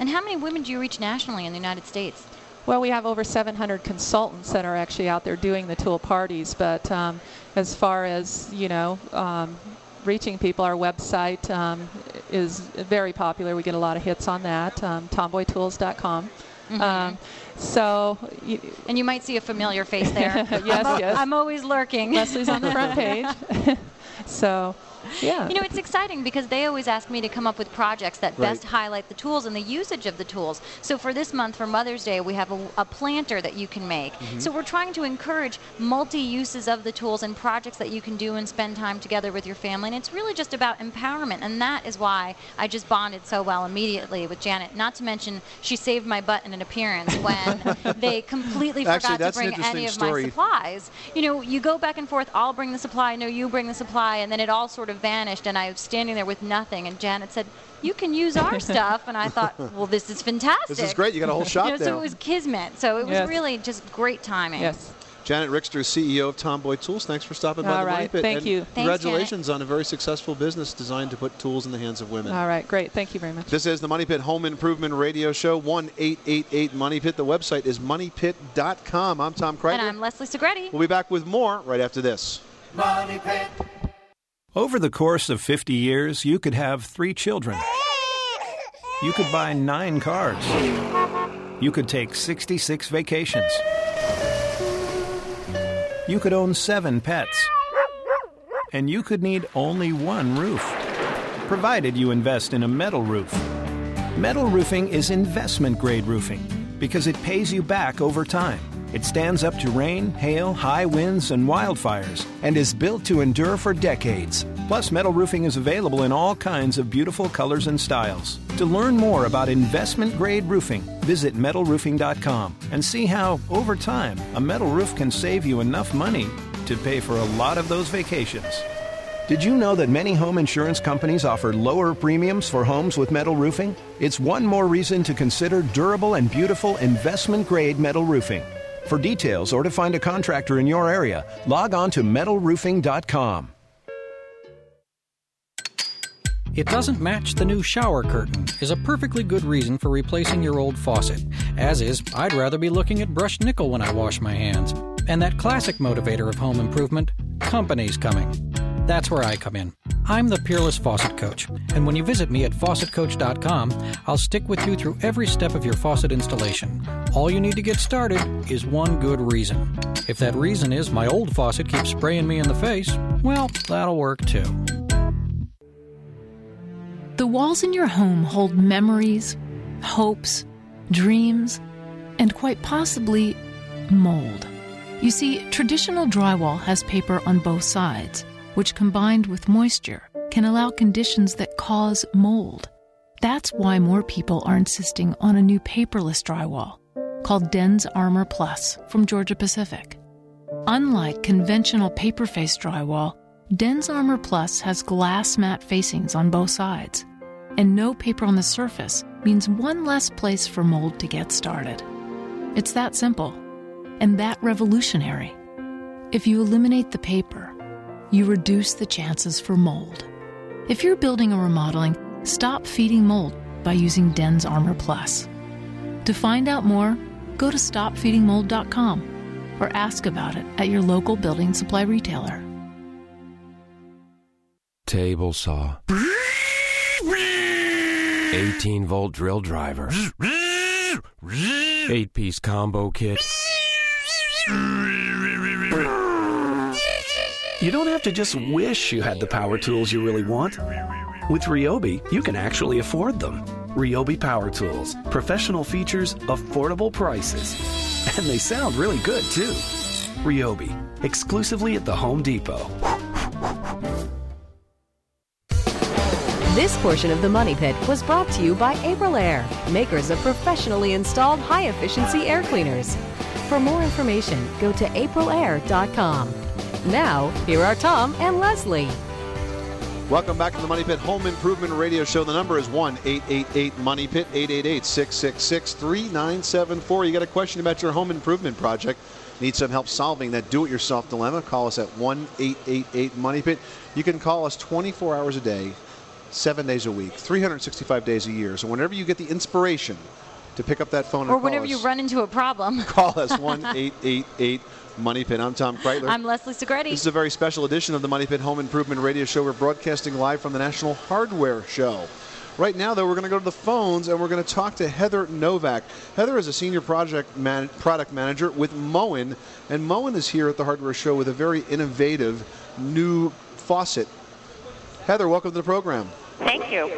Speaker 1: And how many women do you reach nationally in the United States?
Speaker 13: Well, we have over 700 consultants that are actually out there doing the tool parties. But um, as far as you know, um, reaching people, our website um, is very popular. We get a lot of hits on that. Um, tomboytools.com. Um, so, y-
Speaker 1: And you might see a familiar face there.
Speaker 13: Yes,
Speaker 1: I'm,
Speaker 13: yes.
Speaker 1: I'm always lurking.
Speaker 13: Leslie's on the front page. so, yeah.
Speaker 1: You know, it's exciting because they always ask me to come up with projects that
Speaker 13: Right.
Speaker 1: best highlight the tools and the usage of the tools. So for this month, for Mother's Day, we have a, a planter that you can make.
Speaker 13: Mm-hmm.
Speaker 1: So we're trying to encourage multi-uses of the tools and projects that you can do and spend time together with your family. And it's really just about empowerment. And that is why I just bonded so well immediately with Janet. Not to mention, she saved my butt in an appearance when they completely
Speaker 3: Actually,
Speaker 1: forgot to bring any of my supplies. You know, you go back and forth. I'll bring the supply. No, you bring the supply, and then it all sort of vanished. And I was standing there with nothing. And Janet said, "You can use our stuff." And I thought, "Well, this is fantastic.
Speaker 3: This is great. You got a whole shop
Speaker 1: you know,
Speaker 3: there.
Speaker 1: So it was kismet. So it was
Speaker 3: Yes.
Speaker 1: really just great timing.
Speaker 13: Yes.
Speaker 3: Janet Rickstrew, CEO of Tomboy Tools. Thanks for stopping by
Speaker 13: All
Speaker 3: the Money
Speaker 13: right.
Speaker 3: Pit.
Speaker 13: Thank you. Thanks,
Speaker 3: Congratulations on a very successful business designed to put tools in the hands of women.
Speaker 13: All right, great. Thank you very much.
Speaker 3: This is the Money Pit Home Improvement Radio Show, 1888 Money Pit. The website is moneypit.com. I'm Tom Kraeutler.
Speaker 1: And I'm Leslie Segrete.
Speaker 3: We'll be back with more right after this.
Speaker 15: Money Pit.
Speaker 14: Over the course of 50 years, you could have three children. You could buy nine cars. you could take 66 vacations. You could own seven pets. And you could need only one roof, provided you invest in a metal roof. Metal roofing is investment grade roofing because it pays you back over time. It stands up to rain, hail, high winds, and wildfires, and is built to endure for decades. Plus, metal roofing is available in all kinds of beautiful colors and styles. To learn more about investment grade roofing, visit metalroofing.com and see how, over time, a metal roof can save you enough money to pay for a lot of those vacations. Did you know that many home insurance companies offer lower premiums for homes with metal roofing? It's one more reason to consider durable and beautiful investment grade metal roofing. For details or to find a contractor in your area, log on to metalroofing.com.
Speaker 6: It doesn't match the new shower curtain is a perfectly good reason for replacing your old faucet. As is, I'd rather be looking at brushed nickel when I wash my hands. And that classic motivator of home improvement, company's coming. That's where I come in. I'm the Peerless Faucet Coach, and when you visit me at faucetcoach.com, I'll stick with you through every step of your faucet installation. All you need to get started is one good reason. If that reason is my old faucet keeps spraying me in the face, well, that'll work too.
Speaker 16: The walls in your home hold memories, hopes, dreams, and quite possibly mold. You see, traditional drywall has paper on both sides, which combined with moisture can allow conditions that cause mold. That's why more people are insisting on a new paperless drywall called DensArmor Plus from Georgia Pacific. Unlike conventional paper face drywall, DensArmor Plus has glass mat facings on both sides, and no paper on the surface means one less place for mold to get started. It's that simple and that revolutionary. If you eliminate the paper, you reduce the chances for mold. If you're building or remodeling, stop feeding mold by using DensArmor Plus. To find out more, go to stopfeedingmold.com or ask about it at your local building supply retailer.
Speaker 17: Table saw. 18 volt drill driver. 8 piece combo kit.
Speaker 18: You don't have to just wish you had the power tools you really want. With Ryobi, you can actually afford them. Ryobi Power Tools. Professional features, affordable prices. And they sound really good, too. Ryobi. Exclusively at the Home Depot.
Speaker 8: This portion of the Money Pit was brought to you by Aprilaire, makers of professionally installed high efficiency air cleaners. For more information, go to aprilaire.com. Now, here are Tom and Leslie.
Speaker 3: Welcome back to the Money Pit Home Improvement Radio Show. The number is 1 888 Money Pit, 888 666 3974. You got a question about your home improvement project? Need some help solving that do it yourself dilemma? Call us at 1 888 Money Pit. You can call us 24 hours a day, seven days a week, 365 days a year. So whenever you get the inspiration to pick up that phone
Speaker 1: Or
Speaker 3: and call
Speaker 1: whenever
Speaker 3: us,
Speaker 1: you run into a problem.
Speaker 3: call us 1 888 Money Pit. I'm Tom Kraeutler.
Speaker 1: I'm Leslie Segrete.
Speaker 3: This is a very special edition of the Money Pit Home Improvement Radio Show. We're broadcasting live from the National Hardware Show. Right now, though, we're going to go to the phones and we're going to talk to Heather Novak. Heather is a senior project man- product manager with Moen, and Moen is here at the Hardware Show with a very innovative new faucet. Heather, welcome to the program.
Speaker 19: Thank you.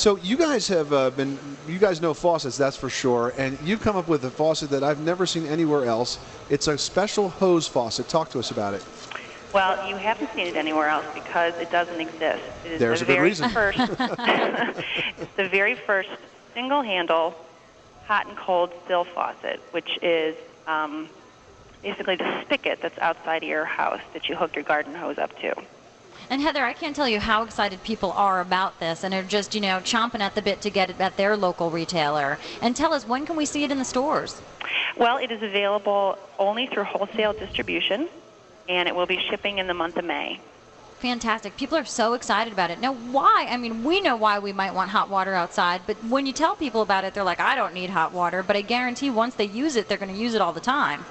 Speaker 3: So you guys have uh, been, you guys know faucets, that's for sure, and you've come up with a faucet that I've never seen anywhere else. It's a special hose faucet. Talk to us about it.
Speaker 19: Well, you haven't seen it anywhere else because it doesn't exist. It is
Speaker 3: There's
Speaker 19: the
Speaker 3: a good
Speaker 19: very
Speaker 3: reason.
Speaker 19: first. it's the very first single-handle hot and cold sill faucet, which is um, basically the spigot that's outside of your house that you hook your garden hose up to.
Speaker 1: And Heather, I can't tell you how excited people are about this and are just, you know, chomping at the bit to get it at their local retailer. And tell us, when can we see it in the stores?
Speaker 19: Well, it is available only through wholesale distribution, and it will be shipping in the month of May.
Speaker 1: Fantastic. People are so excited about it. Now, why? I mean, we know why we might want hot water outside, but when you tell people about it, they're like, I don't need hot water. But I guarantee once they use it, they're going to use it all the time.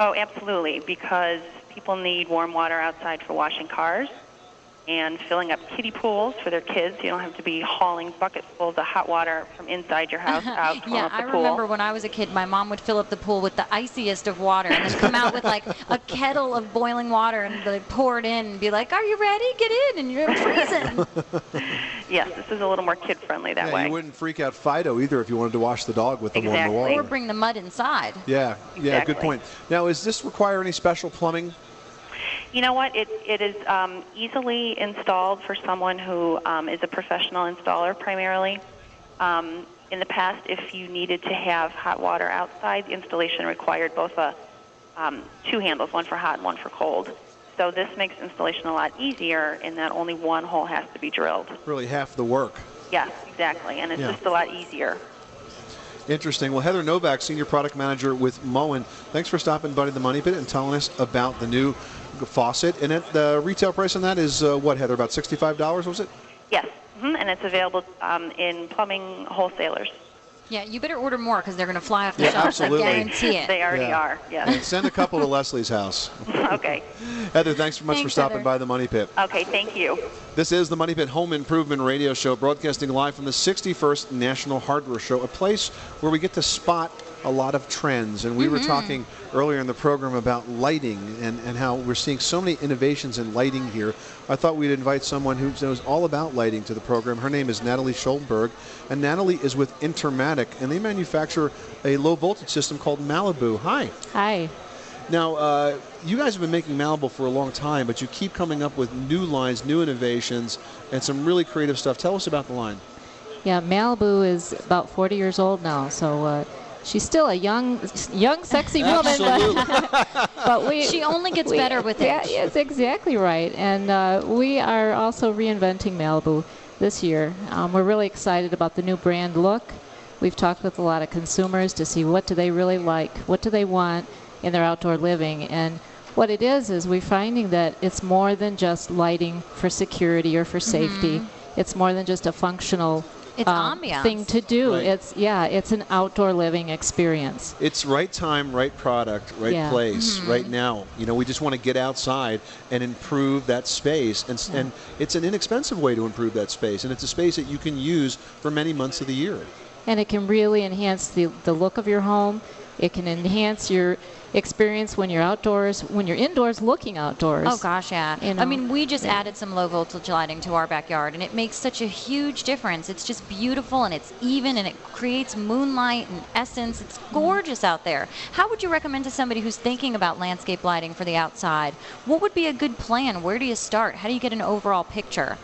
Speaker 19: Oh, absolutely, because people need warm water outside for washing cars, and filling up kiddie pools for their kids. You don't have to be hauling bucketfuls of hot water from inside your house uh-huh. out to
Speaker 1: yeah,
Speaker 19: up the pool.
Speaker 1: Yeah, I
Speaker 19: pool.
Speaker 1: remember when I was a kid, my mom would fill up the pool with the iciest of water and then come out with like a kettle of boiling water and like, pour it in and be like, "Are you ready? Get in!" And you're freezing.
Speaker 19: yes, this is a little more kid friendly that
Speaker 3: yeah,
Speaker 19: way.
Speaker 3: you wouldn't freak out Fido either if you wanted to wash the dog with the warmer water.
Speaker 1: or bring the mud inside.
Speaker 3: Yeah, yeah, good point. Now, does this require any special plumbing?
Speaker 19: You know what? It, it is um, easily installed for someone who um, is a professional installer primarily. Um, in the past, if you needed to have hot water outside, the installation required both a um, two handles, one for hot and one for cold. So this makes installation a lot easier in that only one hole has to be drilled.
Speaker 3: Really, half the work.
Speaker 19: Yes, exactly, and it's
Speaker 3: Yeah.
Speaker 19: just a lot easier.
Speaker 3: Interesting. Well, Heather Novak, Senior Product Manager with Moen, thanks for stopping by the Money Pit and telling us about the new faucet. And it, the retail price on that is uh, what, Heather? About $65, was it?
Speaker 19: Yes, hmm and it's available um, in plumbing wholesalers.
Speaker 1: Yeah, you better order more because they're going to fly off the
Speaker 3: Yeah,
Speaker 1: shelves.
Speaker 3: absolutely.
Speaker 1: I guarantee it.
Speaker 19: They already
Speaker 3: Yeah.
Speaker 19: are. Yes.
Speaker 3: And send a couple to Leslie's house.
Speaker 19: okay.
Speaker 3: Heather, thanks so much for stopping
Speaker 19: Heather.
Speaker 3: by the Money Pit.
Speaker 19: Okay. Thank you.
Speaker 3: This is the Money Pit Home Improvement Radio Show, broadcasting live from the 61st National Hardware Show, a place where we get to spot a lot of trends. And we were
Speaker 20: Mhm.
Speaker 3: talking earlier in the program about lighting and, and how we're seeing so many innovations in lighting here. I thought we'd invite someone who knows all about lighting to the program. Her name is Natalie Schultenberg, and Natalie is with Intermatic, and they manufacture a low voltage system called Malibu. Hi.
Speaker 21: Hi.
Speaker 3: Now, uh, you guys have been making Malibu for a long time, but you keep coming up with new lines, new innovations, and some really creative stuff. Tell us about the line.
Speaker 21: Yeah, Malibu is about 40 years old now, so uh, she's still a young, young, sexy woman. But, but we,
Speaker 1: She only gets
Speaker 21: we-
Speaker 1: better with it.
Speaker 21: yeah,
Speaker 1: age.
Speaker 21: That's exactly right. And uh, we are also reinventing Malibu this year. Um, we're really excited about the new brand look. We've talked with a lot of consumers to see what do they really like, what do they want in their outdoor living, and what it is is we're finding that it's more than just lighting for security or for safety.
Speaker 1: Mhm.
Speaker 21: It's more than just a functional
Speaker 1: It's
Speaker 21: um,
Speaker 1: ambiance.
Speaker 21: thing to do.
Speaker 3: Right.
Speaker 21: It's yeah, it's an outdoor living experience.
Speaker 3: It's right time, right product, right
Speaker 21: Yeah.
Speaker 3: place,
Speaker 21: Mhm.
Speaker 3: right now. You know, we just want to get outside and improve that space, and, s and it's an inexpensive way to improve that space, and it's a space that you can use for many months of the year.
Speaker 21: And it can really enhance the, the look of your home. It can enhance your experience when you're outdoors, when you're indoors looking outdoors.
Speaker 1: Oh gosh, yeah.
Speaker 21: You
Speaker 1: I mean, we just
Speaker 21: yeah.
Speaker 1: added some low voltage lighting to our backyard, and it makes such a huge difference. It's just beautiful, and it's even, and it creates moonlight and essence. It's mm-hmm. gorgeous out there. How would you recommend to somebody who's thinking about landscape lighting for the outside? What would be a good plan? Where do you start? How do you get an overall picture?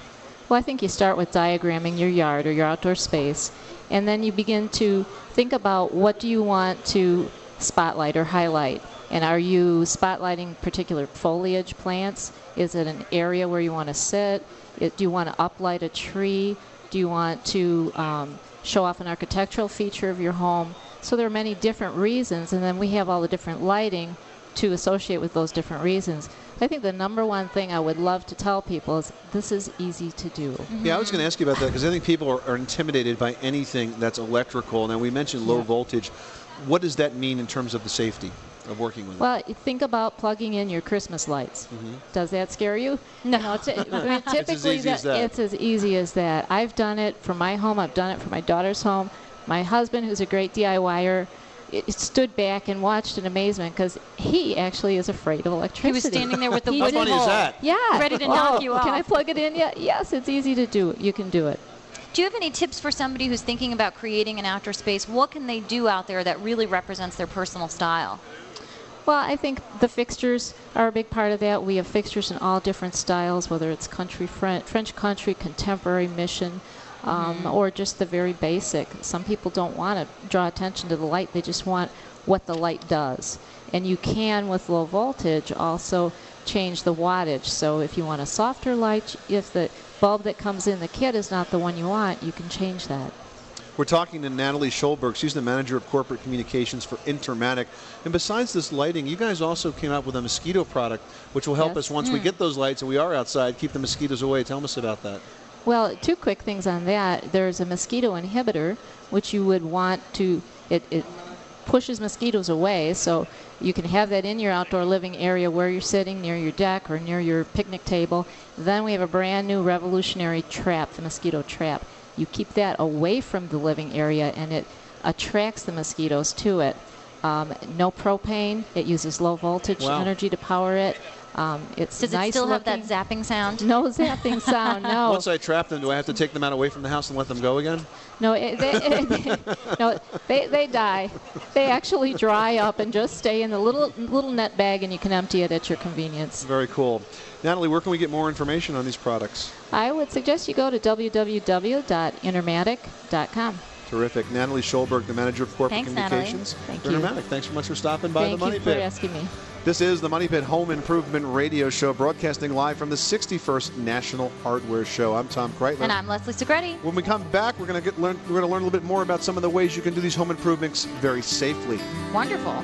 Speaker 21: Well, I think you start with diagramming your yard or your outdoor space, and then you begin to think about what do you want to spotlight or highlight. And are you spotlighting particular foliage plants? Is it an area where you want to sit? It, do you want to uplight a tree? Do you want to um, show off an architectural feature of your home? So there are many different reasons, and then we have all the different lighting to associate with those different reasons. I think the number one thing I would love to tell people is this is easy to do.
Speaker 3: Yeah, I was going to ask you about that because I think people are, are intimidated by anything that's electrical. Now, we mentioned low
Speaker 21: Yeah.
Speaker 3: voltage. What does that mean in terms of the safety of working with it?
Speaker 21: Well, you think about plugging in your Christmas lights.
Speaker 3: Mhm.
Speaker 21: Does that scare you? No. it's, I mean,
Speaker 3: It's as
Speaker 21: typically
Speaker 3: easy as that.
Speaker 21: it's as easy as that. I've done it for my home. I've done it for my daughter's home. My husband, who's a great DIYer, it stood back and watched in amazement because he actually is afraid of electricity.
Speaker 1: He was standing there with the
Speaker 21: He
Speaker 1: wooden pole, How funny is
Speaker 21: Yeah,
Speaker 1: ready to
Speaker 21: Oh,
Speaker 1: knock you off.
Speaker 21: Can I plug it in yet? Yes, it's easy to do. You can do it.
Speaker 1: Do you have any tips for somebody who's thinking about creating an outdoor space? What can they do out there that really represents their personal style?
Speaker 21: Well, I think the fixtures are a big part of that. We have fixtures in all different styles, whether it's country French, French country, contemporary, mission, um,
Speaker 1: Mhm.
Speaker 21: or just the very basic. Some people don't want to draw attention to the light; they just want what the light does. And you can, with low voltage, also change the wattage. So if you want a softer light, if the bulb that comes in the kit is not the one you want, you can change that.
Speaker 3: We're talking to Natalie Schulberg. She's the manager of corporate communications for Intermatic. And besides this lighting, you guys also came out with a mosquito product, which will help
Speaker 21: Yes.
Speaker 3: us once we
Speaker 21: Mm.
Speaker 3: get those lights and we are outside, keep the mosquitoes away. Tell us about that.
Speaker 21: Well, two quick things on that. There's a mosquito inhibitor, which you would want to, it, it pushes mosquitoes away. So you can have that in your outdoor living area where you're sitting near your deck or near your picnic table. Then we have a brand new revolutionary trap, the mosquito trap. You keep that away from the living area and it attracts the mosquitoes to it. Um, no propane. It uses low voltage
Speaker 1: Wow.
Speaker 21: energy to power it. Um, it's
Speaker 1: Does
Speaker 21: nice
Speaker 1: it still have that zapping sound?
Speaker 21: No zapping sound. No.
Speaker 3: Once I trap them, do I have to take them out away from the house and let them go again?
Speaker 21: No, it, they, no, they, they die. They actually dry up and just stay in the little little net bag, and you can empty it at your convenience.
Speaker 3: Very cool. Natalie, where can we get more information on these products?
Speaker 21: I would suggest you go to www.intermatic.com.
Speaker 3: Terrific. Natalie Scholberg, the manager of corporate
Speaker 21: Thanks, Natalie.
Speaker 3: communications.
Speaker 21: Thank
Speaker 3: for
Speaker 21: you.
Speaker 3: Intermatic. Thanks so much for stopping by
Speaker 21: Thank
Speaker 3: the Money
Speaker 21: you for
Speaker 3: Pit.
Speaker 21: asking me.
Speaker 3: This is the Money Pit Home Improvement Radio Show, broadcasting live from the 61st National Hardware Show. I'm Tom Kraeutler.
Speaker 1: And I'm Leslie Segrete.
Speaker 3: When we come back, we're going to get learn. We're going to learn a little bit more about some of the ways you can do these home improvements very safely.
Speaker 1: Wonderful.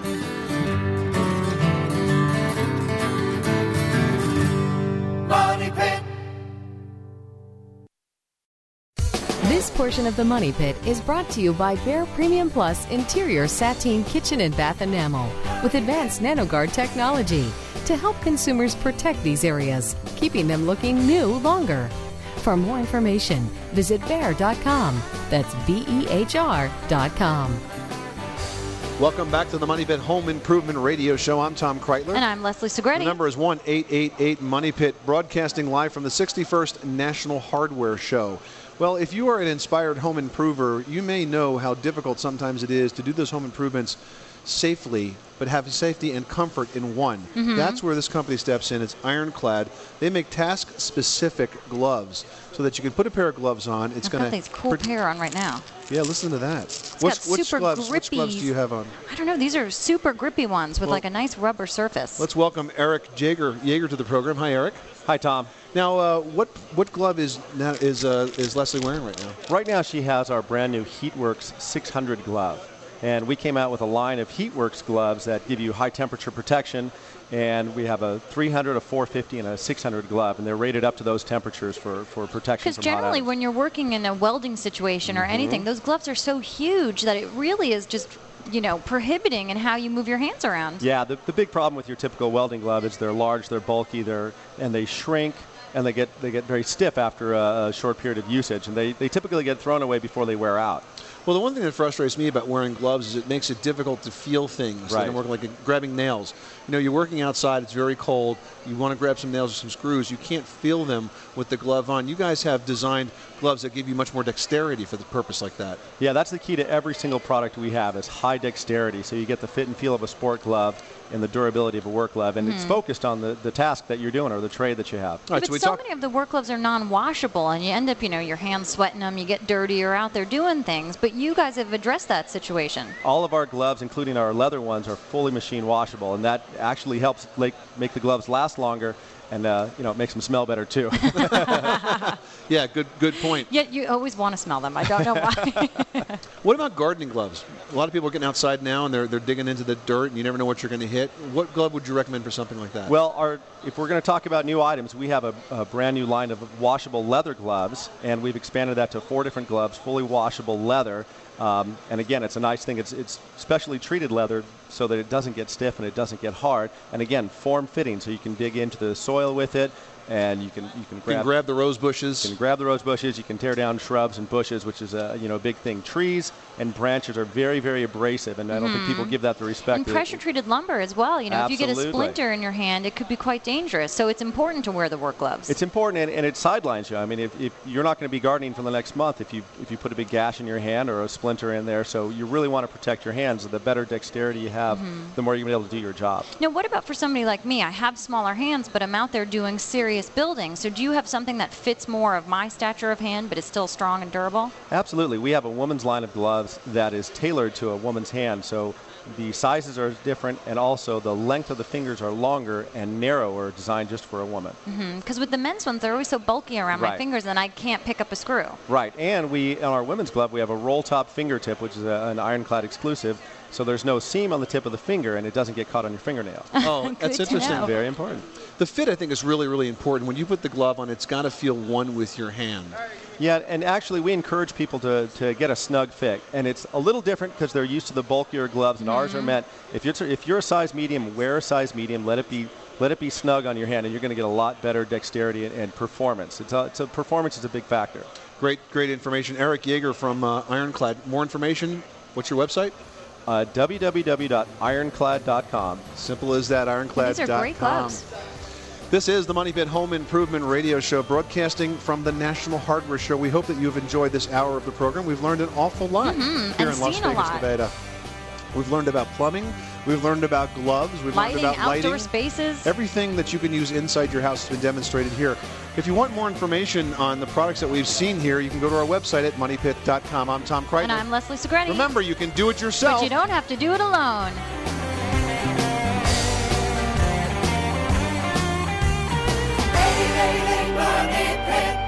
Speaker 15: Money Pit.
Speaker 8: This portion of the Money Pit is brought to you by Behr Premium Plus Interior Sateen Kitchen and Bath Enamel with advanced NanoGuard technology to help consumers protect these areas, keeping them looking new longer. For more information, visit behr.com. That's B E H R.com.
Speaker 3: Welcome back to the Money Pit Home Improvement Radio Show. I'm Tom Kraeutler.
Speaker 1: And I'm Leslie
Speaker 3: Segrete.
Speaker 1: The
Speaker 3: number is 1 888 Money Pit, broadcasting live from the 61st National Hardware Show. Well, if you are an inspired home improver, you may know how difficult sometimes it is to do those home improvements safely, but have safety and comfort in one.
Speaker 1: Mhm.
Speaker 3: That's where this company steps in. It's Ironclad. They make task specific gloves so that you can put a pair of gloves on. It's
Speaker 1: I've
Speaker 3: going
Speaker 1: got these cool pair on right now.
Speaker 3: Yeah, listen to that.
Speaker 1: got
Speaker 3: What's, which,
Speaker 1: super
Speaker 3: gloves, which gloves do you have on?
Speaker 1: I don't know. These are super grippy ones with
Speaker 3: Well-
Speaker 1: like a nice rubber surface.
Speaker 3: Let's welcome Eric Jaeger, Jaeger to the program. Hi, Eric.
Speaker 22: Hi, Tom.
Speaker 3: Now, uh, what what glove is now, is uh, is Leslie wearing right now?
Speaker 22: Right now, she has our brand new HeatWorks 600 glove. And we came out with a line of HeatWorks gloves that give you high temperature protection. And we have a 300, a 450, and a 600 glove. And they're rated up to those temperatures for, for protection
Speaker 1: Because generally, when you're working in a welding situation or
Speaker 22: Mhm.
Speaker 1: anything, those gloves are so huge that it really is just, you know, prohibiting in how you move your hands around.
Speaker 22: Yeah, the, the big problem with your typical welding glove is they're large, they're bulky, they're and they shrink and they get they get very stiff after a, a short period of usage, and they, they typically get thrown away before they wear out.
Speaker 3: Well, the one thing that frustrates me about wearing gloves is it makes it difficult to feel things.
Speaker 22: Right.
Speaker 3: Like I'm working like grabbing nails. You know, you're working outside. It's very cold. You want to grab some nails or some screws. You can't feel them with the glove on. You guys have designed gloves that give you much more dexterity for the purpose like that.
Speaker 22: Yeah, that's the key to every single product we have is high dexterity. So you get the fit and feel of a sport glove and the durability of a work glove, and it's
Speaker 1: Mhm.
Speaker 22: focused on the, the task that you're doing or the trade that you have.
Speaker 1: but so, many of the work gloves are non-washable, and you end up, you know, your hands sweating them. You get dirty. You're out there doing things, but you guys have addressed that situation.
Speaker 22: All of our gloves, including our leather ones, are fully machine washable, and that actually helps like, make the gloves last longer, and uh, you know it makes them smell better too.
Speaker 3: yeah, good good point.
Speaker 1: Yet you always want to smell them. I don't know why.
Speaker 3: What about gardening gloves? A lot of people are getting outside now and they're, they're digging into the dirt and you never know what you're going to hit. What glove would you recommend for something like that?
Speaker 22: Well, our, if we're going to talk about new items, we have a, a brand new line of washable leather gloves, and we've expanded that to four different gloves, fully washable leather. Um, and again, it's a nice thing. It's, it's specially treated leather so that it doesn't get stiff and it doesn't get hard. And again, form fitting, so you can dig into the soil with it, and you can you can
Speaker 3: you
Speaker 22: grab
Speaker 3: can grab the rose bushes.
Speaker 22: you can grab the rose bushes. You can tear down shrubs and bushes, which is a you know a big thing. Trees and branches are very very abrasive, and I don't think people give that the respect.
Speaker 1: and pressure-treated lumber as well. You know, if you get a splinter in your hand, it could be quite dangerous. So it's important to wear the work gloves.
Speaker 22: It's important, and, and it sidelines you. I mean, if, if you're not going to be gardening for the next month, if you if you put a big gash in your hand or a splinter in there, so you really want to protect your hands. The better dexterity you have,
Speaker 1: Mhm.
Speaker 22: the more you're going to be able to do your job.
Speaker 1: Now, what about for somebody like me? I have smaller hands, but I'm out there doing serious building. So do you have something that fits more of my stature of hand, but is still strong and durable?
Speaker 22: Absolutely, we have a woman's line of gloves that is tailored to a woman's hand. So the sizes are different, and also the length of the fingers are longer and narrower, designed just for a woman. Mm-hmm.
Speaker 1: Because with the men's ones, they're always so bulky around my fingers, and I can't pick up a screw.
Speaker 22: Right, and we on our women's glove we have a roll top fingertip, which is a, an ironclad exclusive. So there's no seam on the tip of the finger, and it doesn't get caught on your fingernail.
Speaker 3: Oh, that's interesting.
Speaker 22: Very important.
Speaker 3: The fit, I think, is really, really important. When you put the glove on, it's got to feel one with your hand.
Speaker 22: Yeah, and actually, we encourage people to, to get a snug fit, and it's a little different because they're used to the bulkier gloves, and ours are
Speaker 1: Mm-hmm.
Speaker 22: meant. If you're if you're a size medium, wear a size medium. Let it be let it be snug on your hand, and you're going to get a lot better dexterity and, and performance. It's a, it's a performance is a big factor.
Speaker 3: Great, great information. Eric Yeager from uh, Ironclad. More information. What's your website?
Speaker 22: Uh, www.ironclad.com.
Speaker 3: Simple as that. Ironclad.com.
Speaker 1: These are great gloves.
Speaker 3: This is the Money Pit Home Improvement Radio Show, broadcasting from the National Hardware Show. We hope that you've enjoyed this hour of the program. We've learned an awful lot
Speaker 1: Mhm,
Speaker 3: here
Speaker 1: and
Speaker 3: in Las Vegas. Nevada. We've learned about plumbing. We've learned about gloves. We've
Speaker 1: Lighting,
Speaker 3: learned about
Speaker 1: outdoor
Speaker 3: lighting.
Speaker 1: spaces.
Speaker 3: Everything that you can use inside your house has been demonstrated here. If you want more information on the products that we've seen here, you can go to our website at moneypit.com. I'm Tom Kraeutler.
Speaker 1: And I'm Leslie Segrete.
Speaker 3: Remember, you can do it yourself.
Speaker 1: But you don't have to do it alone. Leyland Planet